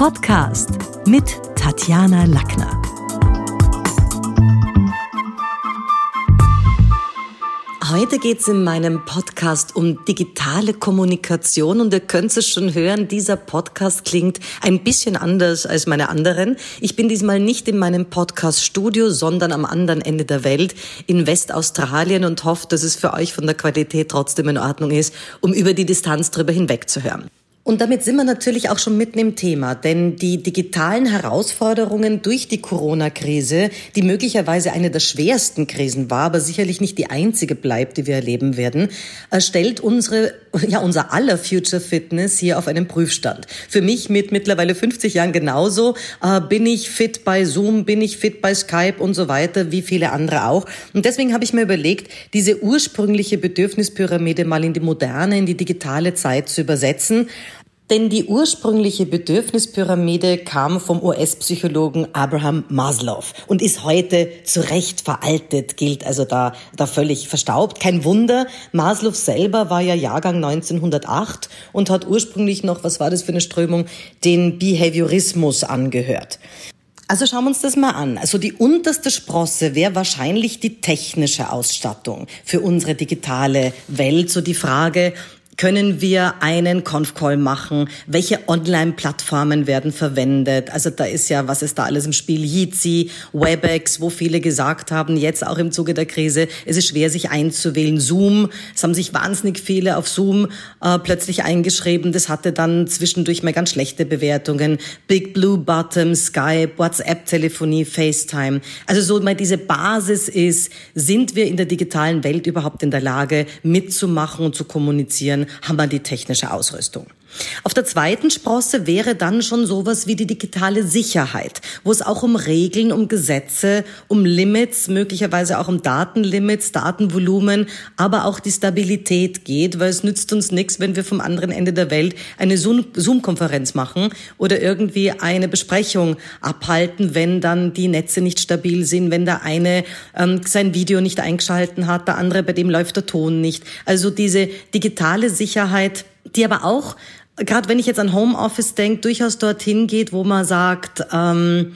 Podcast mit Tatjana Lackner. Heute geht es in meinem Podcast um digitale Kommunikation und ihr könnt es schon hören, dieser Podcast klingt ein bisschen anders als meine anderen. Ich bin diesmal nicht in meinem Podcast-Studio, sondern am anderen Ende der Welt in Westaustralien und hoffe, dass es für euch von der Qualität trotzdem in Ordnung ist, um über die Distanz drüber hinweg zu hören. Und damit sind wir natürlich auch schon mitten im Thema, denn die digitalen Herausforderungen durch die Corona-Krise, die möglicherweise eine der schwersten Krisen war, aber sicherlich nicht die einzige bleibt, die wir erleben werden, äh, stellt unsere, ja, unser aller Future Fitness hier auf einen Prüfstand. Für mich mit mittlerweile 50 Jahren genauso, äh, bin ich fit bei Zoom, bin ich fit bei Skype und so weiter, wie viele andere auch. Und deswegen habe ich mir überlegt, diese ursprüngliche Bedürfnispyramide mal in die moderne, in die digitale Zeit zu übersetzen denn die ursprüngliche Bedürfnispyramide kam vom US-Psychologen Abraham Maslow und ist heute zu Recht veraltet, gilt also da, da völlig verstaubt. Kein Wunder, Maslow selber war ja Jahrgang 1908 und hat ursprünglich noch, was war das für eine Strömung, den Behaviorismus angehört. Also schauen wir uns das mal an. Also die unterste Sprosse wäre wahrscheinlich die technische Ausstattung für unsere digitale Welt. So die Frage, können wir einen Conf-Call machen? Welche Online-Plattformen werden verwendet? Also da ist ja, was ist da alles im Spiel? Jitsi, Webex, wo viele gesagt haben, jetzt auch im Zuge der Krise, es ist schwer, sich einzuwählen. Zoom, es haben sich wahnsinnig viele auf Zoom äh, plötzlich eingeschrieben. Das hatte dann zwischendurch mal ganz schlechte Bewertungen. Big Blue Bottom, Skype, WhatsApp-Telefonie, FaceTime. Also so mal diese Basis ist, sind wir in der digitalen Welt überhaupt in der Lage, mitzumachen und zu kommunizieren? Haben wir die technische Ausrüstung. Auf der zweiten Sprosse wäre dann schon sowas wie die digitale Sicherheit, wo es auch um Regeln, um Gesetze, um Limits, möglicherweise auch um Datenlimits, Datenvolumen, aber auch die Stabilität geht, weil es nützt uns nichts, wenn wir vom anderen Ende der Welt eine Zoom-Konferenz machen oder irgendwie eine Besprechung abhalten, wenn dann die Netze nicht stabil sind, wenn der eine ähm, sein Video nicht eingeschalten hat, der andere, bei dem läuft der Ton nicht. Also diese digitale Sicherheit, die aber auch gerade wenn ich jetzt an Homeoffice denke, durchaus dorthin geht, wo man sagt, ähm,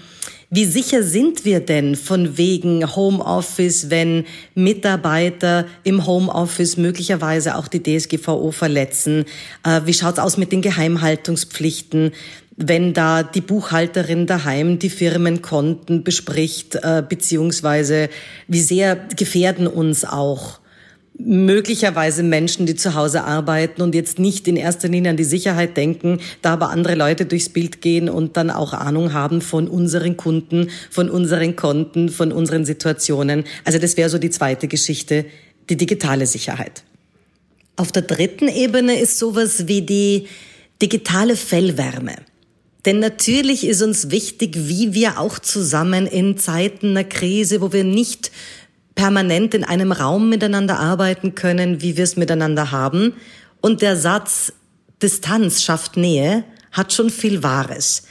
wie sicher sind wir denn von wegen Homeoffice, wenn Mitarbeiter im Homeoffice möglicherweise auch die DSGVO verletzen? Äh, wie schaut's aus mit den Geheimhaltungspflichten? wenn da die Buchhalterin daheim die Firmenkonten bespricht, äh, beziehungsweise wie sehr gefährden uns auch möglicherweise Menschen, die zu Hause arbeiten und jetzt nicht in erster Linie an die Sicherheit denken, da aber andere Leute durchs Bild gehen und dann auch Ahnung haben von unseren Kunden, von unseren Konten, von unseren Situationen. Also das wäre so die zweite Geschichte, die digitale Sicherheit. Auf der dritten Ebene ist sowas wie die digitale Fellwärme. Denn natürlich ist uns wichtig, wie wir auch zusammen in Zeiten einer Krise, wo wir nicht permanent in einem Raum miteinander arbeiten können, wie wir es miteinander haben. Und der Satz Distanz schafft Nähe hat schon viel Wahres.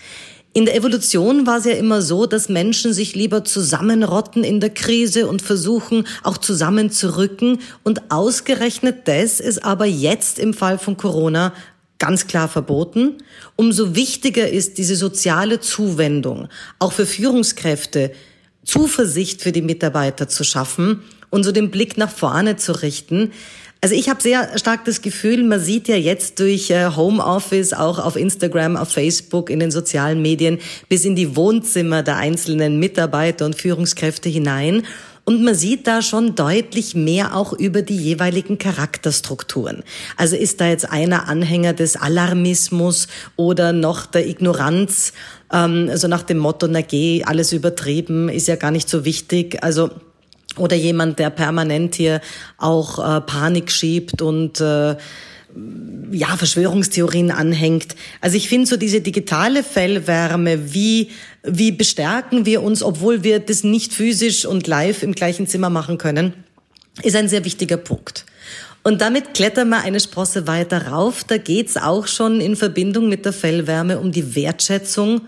In der Evolution war es ja immer so, dass Menschen sich lieber zusammenrotten in der Krise und versuchen, auch zusammenzurücken. Und ausgerechnet das ist aber jetzt im Fall von Corona ganz klar verboten. Umso wichtiger ist diese soziale Zuwendung, auch für Führungskräfte, Zuversicht für die Mitarbeiter zu schaffen und so den Blick nach vorne zu richten. Also ich habe sehr stark das Gefühl, man sieht ja jetzt durch äh, Homeoffice auch auf Instagram, auf Facebook, in den sozialen Medien bis in die Wohnzimmer der einzelnen Mitarbeiter und Führungskräfte hinein. Und man sieht da schon deutlich mehr auch über die jeweiligen Charakterstrukturen. Also ist da jetzt einer Anhänger des Alarmismus oder noch der Ignoranz, ähm, also nach dem Motto, na geh, alles übertrieben, ist ja gar nicht so wichtig. Also oder jemand, der permanent hier auch äh, Panik schiebt und äh, ja, Verschwörungstheorien anhängt. Also ich finde so diese digitale Fellwärme, wie, wie bestärken wir uns, obwohl wir das nicht physisch und live im gleichen Zimmer machen können, ist ein sehr wichtiger Punkt. Und damit klettern wir eine Sprosse weiter rauf. Da geht's auch schon in Verbindung mit der Fellwärme um die Wertschätzung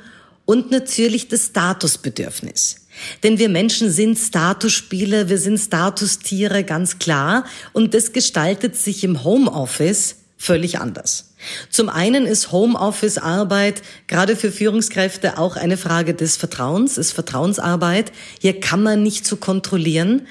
und natürlich das Statusbedürfnis. Denn wir Menschen sind Statusspieler, wir sind Statustiere, ganz klar. Und das gestaltet sich im Homeoffice völlig anders. Zum einen ist Homeoffice-Arbeit gerade für Führungskräfte auch eine Frage des Vertrauens, ist Vertrauensarbeit. Hier kann man nicht zu so kontrollieren.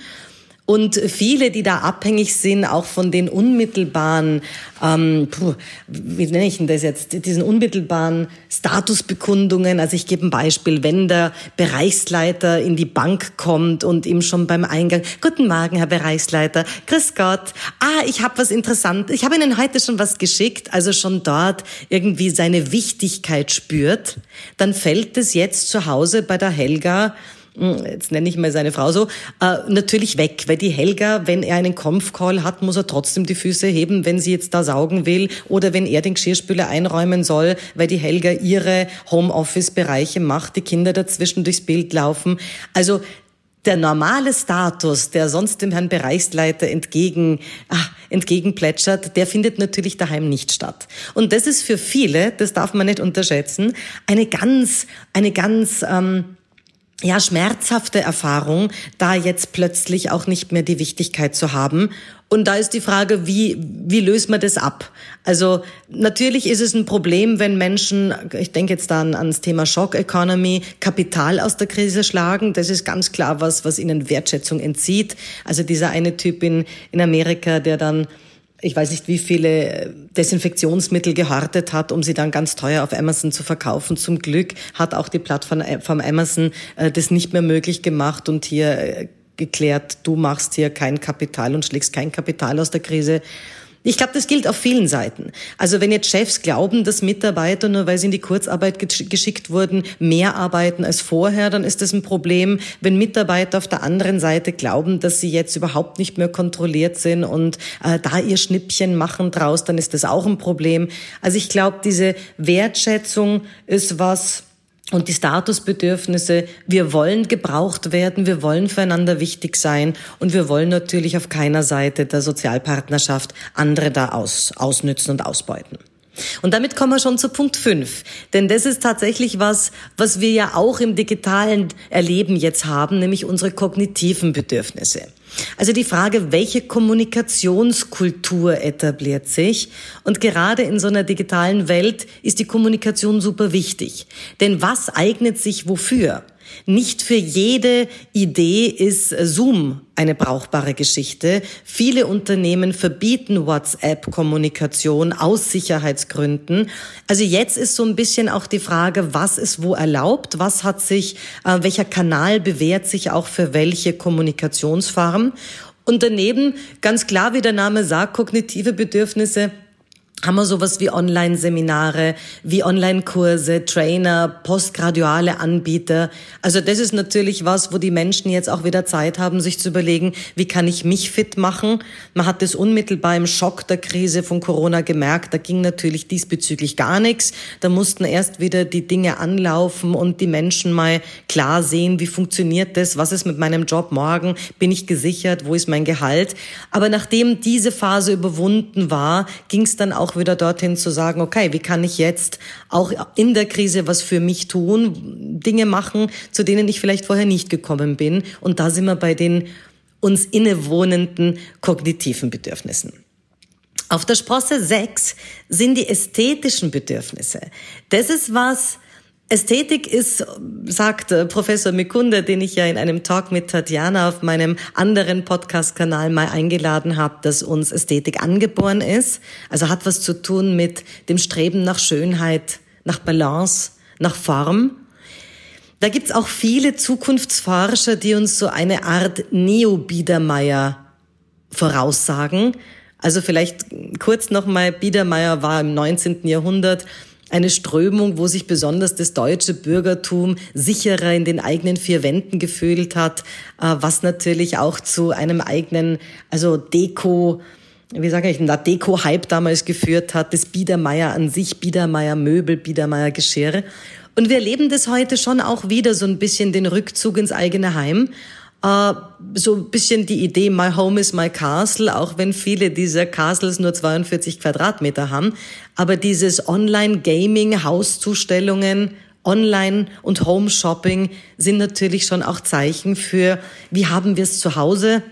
Und viele, die da abhängig sind, auch von den unmittelbaren, ähm, puh, wie nenne ich denn das jetzt, diesen unmittelbaren Statusbekundungen. Also ich gebe ein Beispiel, wenn der Bereichsleiter in die Bank kommt und ihm schon beim Eingang, guten Morgen, Herr Bereichsleiter, grüß Gott, ah, ich habe was Interessantes, ich habe Ihnen heute schon was geschickt, also schon dort irgendwie seine Wichtigkeit spürt, dann fällt es jetzt zu Hause bei der Helga jetzt nenne ich mal seine Frau so, äh, natürlich weg, weil die Helga, wenn er einen Konf-Call hat, muss er trotzdem die Füße heben, wenn sie jetzt da saugen will oder wenn er den Geschirrspüler einräumen soll, weil die Helga ihre Homeoffice-Bereiche macht, die Kinder dazwischen durchs Bild laufen. Also der normale Status, der sonst dem Herrn Bereichsleiter entgegen, ah, entgegenplätschert, der findet natürlich daheim nicht statt. Und das ist für viele, das darf man nicht unterschätzen, eine ganz, eine ganz ähm, ja, schmerzhafte Erfahrung, da jetzt plötzlich auch nicht mehr die Wichtigkeit zu haben. Und da ist die Frage, wie, wie löst man das ab? Also natürlich ist es ein Problem, wenn Menschen, ich denke jetzt dann ans Thema Shock Economy, Kapital aus der Krise schlagen. Das ist ganz klar was, was ihnen Wertschätzung entzieht. Also dieser eine Typ in, in Amerika, der dann ich weiß nicht, wie viele Desinfektionsmittel gehortet hat, um sie dann ganz teuer auf Amazon zu verkaufen. Zum Glück hat auch die Plattform von Amazon äh, das nicht mehr möglich gemacht und hier äh, geklärt, du machst hier kein Kapital und schlägst kein Kapital aus der Krise. Ich glaube, das gilt auf vielen Seiten. Also wenn jetzt Chefs glauben, dass Mitarbeiter, nur weil sie in die Kurzarbeit geschickt wurden, mehr arbeiten als vorher, dann ist das ein Problem. Wenn Mitarbeiter auf der anderen Seite glauben, dass sie jetzt überhaupt nicht mehr kontrolliert sind und äh, da ihr Schnippchen machen draus, dann ist das auch ein Problem. Also ich glaube, diese Wertschätzung ist was, und die Statusbedürfnisse, wir wollen gebraucht werden, wir wollen füreinander wichtig sein und wir wollen natürlich auf keiner Seite der Sozialpartnerschaft andere da aus, ausnützen und ausbeuten. Und damit kommen wir schon zu Punkt 5. Denn das ist tatsächlich was, was wir ja auch im digitalen Erleben jetzt haben, nämlich unsere kognitiven Bedürfnisse. Also die Frage, welche Kommunikationskultur etabliert sich? Und gerade in so einer digitalen Welt ist die Kommunikation super wichtig. Denn was eignet sich wofür? Nicht für jede Idee ist Zoom eine brauchbare Geschichte. Viele Unternehmen verbieten WhatsApp-Kommunikation aus Sicherheitsgründen. Also jetzt ist so ein bisschen auch die Frage, was ist wo erlaubt, was hat sich, äh, welcher Kanal bewährt sich auch für welche Kommunikationsform. Und daneben, ganz klar, wie der Name sagt, kognitive Bedürfnisse haben wir sowas wie Online-Seminare, wie Online-Kurse, Trainer, postgraduale Anbieter. Also das ist natürlich was, wo die Menschen jetzt auch wieder Zeit haben, sich zu überlegen, wie kann ich mich fit machen. Man hat das unmittelbar im Schock der Krise von Corona gemerkt. Da ging natürlich diesbezüglich gar nichts. Da mussten erst wieder die Dinge anlaufen und die Menschen mal klar sehen, wie funktioniert das, was ist mit meinem Job morgen, bin ich gesichert, wo ist mein Gehalt. Aber nachdem diese Phase überwunden war, ging es dann auch wieder dorthin zu sagen, okay, wie kann ich jetzt auch in der Krise was für mich tun, Dinge machen, zu denen ich vielleicht vorher nicht gekommen bin. Und da sind wir bei den uns innewohnenden kognitiven Bedürfnissen. Auf der Sprosse 6 sind die ästhetischen Bedürfnisse. Das ist was, Ästhetik ist, sagt äh, Professor Mikunde, den ich ja in einem Talk mit Tatjana auf meinem anderen Podcast-Kanal mal eingeladen habe, dass uns Ästhetik angeboren ist. Also hat was zu tun mit dem Streben nach Schönheit, nach Balance, nach Form. Da gibt's auch viele Zukunftsforscher, die uns so eine Art Neo-Biedermeier voraussagen. Also vielleicht kurz nochmal, Biedermeier war im 19. Jahrhundert eine Strömung, wo sich besonders das deutsche Bürgertum sicherer in den eigenen vier Wänden gefühlt hat, äh, was natürlich auch zu einem eigenen, also Deko, wie sage ich, da Deko-Hype damals geführt hat, das Biedermeier an sich, Biedermeier Möbel, Biedermeier Geschirr. Und wir erleben das heute schon auch wieder so ein bisschen den Rückzug ins eigene Heim äh, so ein bisschen die Idee, my home is my castle, auch wenn viele dieser Castles nur 42 Quadratmeter haben. Aber dieses Online-Gaming, Hauszustellungen, Online- und Home-Shopping sind natürlich schon auch Zeichen für, wie haben wir es zu Hause,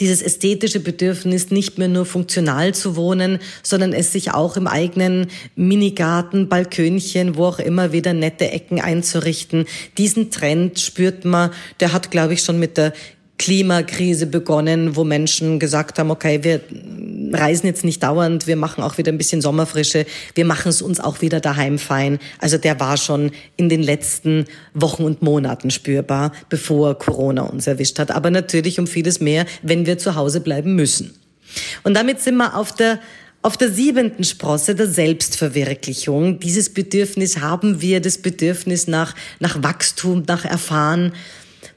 dieses ästhetische Bedürfnis, nicht mehr nur funktional zu wohnen, sondern es sich auch im eigenen Minigarten, Balkönchen, wo auch immer wieder nette Ecken einzurichten. Diesen Trend spürt man, der hat, glaube ich, schon mit der Klimakrise begonnen, wo Menschen gesagt haben, okay, wir reisen jetzt nicht dauernd, wir machen auch wieder ein bisschen Sommerfrische, wir machen es uns auch wieder daheim fein. Also der war schon in den letzten Wochen und Monaten spürbar, bevor Corona uns erwischt hat. Aber natürlich um vieles mehr, wenn wir zu Hause bleiben müssen. Und damit sind wir auf der auf der siebenten Sprosse der Selbstverwirklichung. Dieses Bedürfnis haben wir, das Bedürfnis nach, nach Wachstum, nach Erfahren.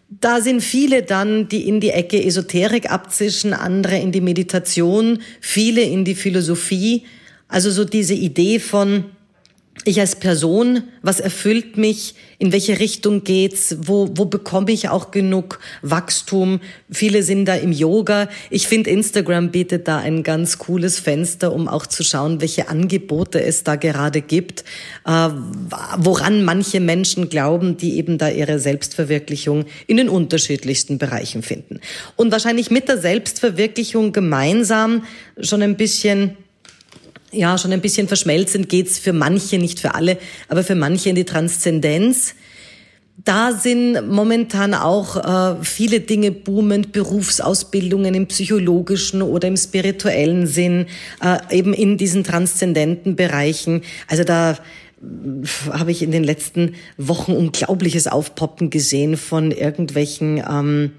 Da sind viele dann, die in die Ecke Esoterik abzischen, andere in die Meditation, viele in die Philosophie. Also so diese Idee von, ich als Person, was erfüllt mich, in welche Richtung geht's, wo, wo bekomme ich auch genug Wachstum? Viele sind da im Yoga. Ich finde, Instagram bietet da ein ganz cooles Fenster, um auch zu schauen, welche Angebote es da gerade gibt, äh, woran manche Menschen glauben, die eben da ihre Selbstverwirklichung in den unterschiedlichsten Bereichen finden. Und wahrscheinlich mit der Selbstverwirklichung gemeinsam schon ein bisschen ja schon ein bisschen verschmelzend geht's für manche, nicht für alle, aber für manche in die Transzendenz. Da sind momentan auch äh, viele Dinge boomend, Berufsausbildungen im psychologischen oder im spirituellen Sinn, äh, eben in diesen transzendenten Bereichen. Also da habe ich in den letzten Wochen unglaubliches Aufpoppen gesehen von irgendwelchen ähm,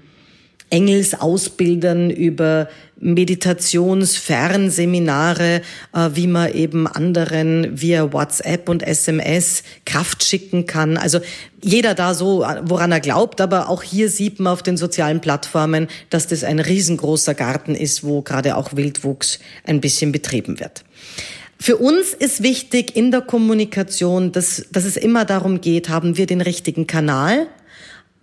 Engelsausbildern über Meditationsfernseminare, äh, wie man eben anderen via WhatsApp und SMS Kraft schicken kann. Also jeder da so, woran er glaubt, aber auch hier sieht man auf den sozialen Plattformen, dass das ein riesengroßer Garten ist, wo gerade auch Wildwuchs ein bisschen betrieben wird. Für uns ist wichtig in der Kommunikation, dass, dass es immer darum geht, haben wir den richtigen Kanal,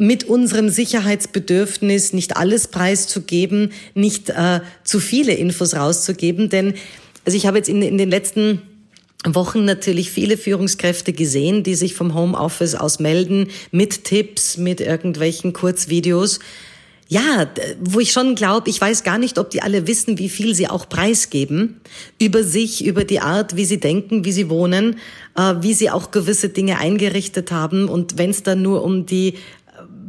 mit unserem Sicherheitsbedürfnis nicht alles preiszugeben, nicht äh, zu viele Infos rauszugeben. Denn also ich habe jetzt in, in den letzten Wochen natürlich viele Führungskräfte gesehen, die sich vom Homeoffice aus melden, mit Tipps, mit irgendwelchen Kurzvideos. Ja, wo ich schon glaube, ich weiß gar nicht, ob die alle wissen, wie viel sie auch preisgeben über sich, über die Art, wie sie denken, wie sie wohnen, äh, wie sie auch gewisse Dinge eingerichtet haben. Und wenn es dann nur um die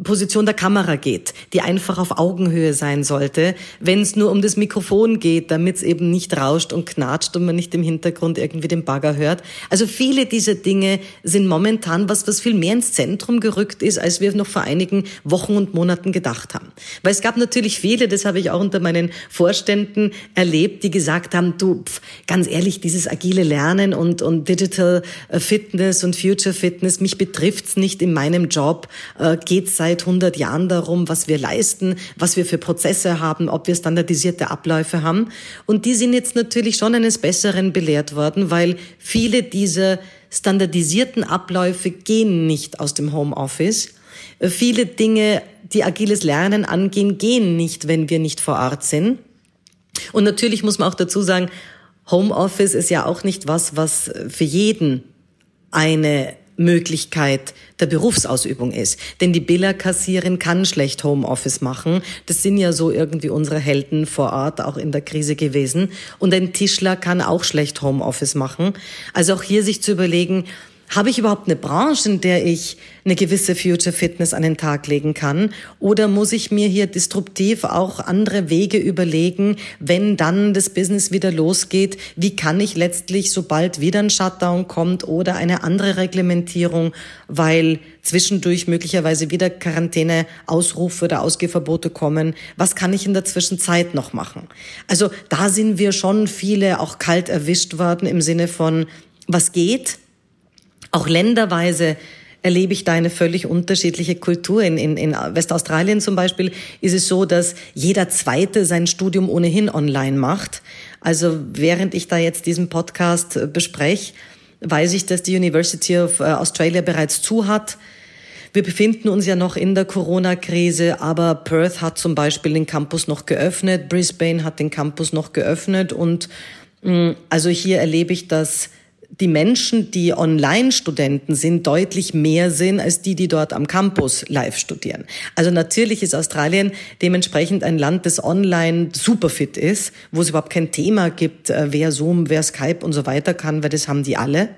Position der Kamera geht, die einfach auf Augenhöhe sein sollte, wenn es nur um das Mikrofon geht, damit es eben nicht rauscht und knatscht und man nicht im Hintergrund irgendwie den Bagger hört. Also viele dieser Dinge sind momentan was, was viel mehr ins Zentrum gerückt ist, als wir noch vor einigen Wochen und Monaten gedacht haben. Weil es gab natürlich viele, das habe ich auch unter meinen Vorständen erlebt, die gesagt haben, du, pf, ganz ehrlich, dieses agile Lernen und, und Digital Fitness und Future Fitness, mich betrifft's nicht in meinem Job, äh, geht's seit 100 Jahren darum, was wir leisten, was wir für Prozesse haben, ob wir standardisierte Abläufe haben. Und die sind jetzt natürlich schon eines Besseren belehrt worden, weil viele dieser standardisierten Abläufe gehen nicht aus dem Homeoffice. Viele Dinge, die agiles Lernen angehen, gehen nicht, wenn wir nicht vor Ort sind. Und natürlich muss man auch dazu sagen, Homeoffice ist ja auch nicht was, was für jeden eine Möglichkeit der Berufsausübung ist. Denn die Billerkassierin kann schlecht Homeoffice machen. Das sind ja so irgendwie unsere Helden vor Ort, auch in der Krise gewesen. Und ein Tischler kann auch schlecht Homeoffice machen. Also auch hier sich zu überlegen, habe ich überhaupt eine Branche, in der ich eine gewisse Future Fitness an den Tag legen kann? Oder muss ich mir hier disruptiv auch andere Wege überlegen, wenn dann das Business wieder losgeht? Wie kann ich letztlich, sobald wieder ein Shutdown kommt oder eine andere Reglementierung, weil zwischendurch möglicherweise wieder Quarantäne-Ausrufe oder Ausgehverbote kommen, was kann ich in der Zwischenzeit noch machen? Also da sind wir schon viele auch kalt erwischt worden im Sinne von, was geht? Auch länderweise erlebe ich da eine völlig unterschiedliche Kultur. In, in, in Westaustralien zum Beispiel ist es so, dass jeder Zweite sein Studium ohnehin online macht. Also während ich da jetzt diesen Podcast äh, bespreche, weiß ich, dass die University of äh, Australia bereits zu hat. Wir befinden uns ja noch in der Corona-Krise, aber Perth hat zum Beispiel den Campus noch geöffnet, Brisbane hat den Campus noch geöffnet und mm, also hier erlebe ich, dass die Menschen, die Online-Studenten sind, deutlich mehr sind als die, die dort am Campus live studieren. Also natürlich ist Australien dementsprechend ein Land, das online superfit ist, wo es überhaupt kein Thema gibt, äh, wer Zoom, wer Skype und so weiter kann, weil das haben die alle.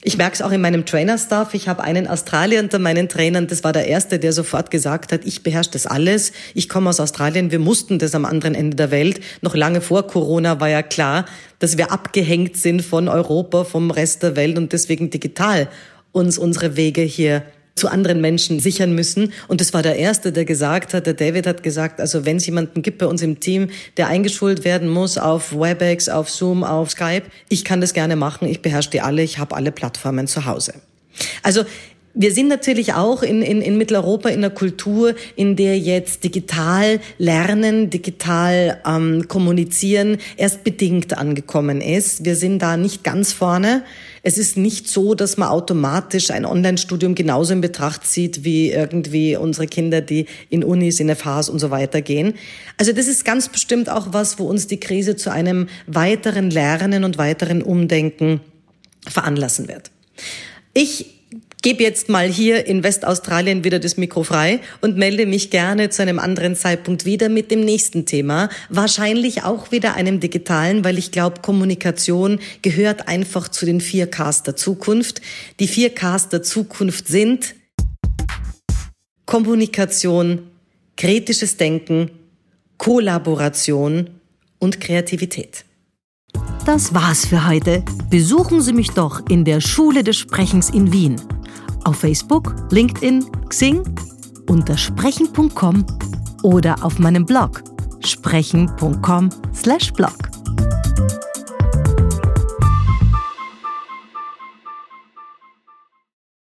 Ich merke es auch in meinem Trainerstaff. Ich habe einen Australier unter meinen Trainern. Das war der erste, der sofort gesagt hat, ich beherrsche das alles. Ich komme aus Australien. Wir mussten das am anderen Ende der Welt. Noch lange vor Corona war ja klar, dass wir abgehängt sind von Europa, vom Rest der Welt und deswegen digital uns unsere Wege hier zu anderen Menschen sichern müssen. Und das war der Erste, der gesagt hat, der David hat gesagt, also wenn es jemanden gibt bei uns im Team, der eingeschult werden muss auf WebEx, auf Zoom, auf Skype, ich kann das gerne machen, ich beherrsche die alle, ich habe alle Plattformen zu Hause. Also wir sind natürlich auch in, in, in Mitteleuropa in einer Kultur, in der jetzt digital lernen, digital ähm, kommunizieren erst bedingt angekommen ist. Wir sind da nicht ganz vorne. Es ist nicht so, dass man automatisch ein Online-Studium genauso in Betracht zieht wie irgendwie unsere Kinder, die in Unis, in FHs und so weiter gehen. Also das ist ganz bestimmt auch was, wo uns die Krise zu einem weiteren Lernen und weiteren Umdenken veranlassen wird. Ich gebe jetzt mal hier in Westaustralien wieder das Mikro frei und melde mich gerne zu einem anderen Zeitpunkt wieder mit dem nächsten Thema. Wahrscheinlich auch wieder einem digitalen, weil ich glaube, Kommunikation gehört einfach zu den vier Ks der Zukunft. Die vier Ks der Zukunft sind Kommunikation, kritisches Denken, Kollaboration und Kreativität. Das war's für heute. Besuchen Sie mich doch in der Schule des Sprechens in Wien auf Facebook, LinkedIn, Xing, unter sprechen.com oder auf meinem Blog sprechen.com/blog.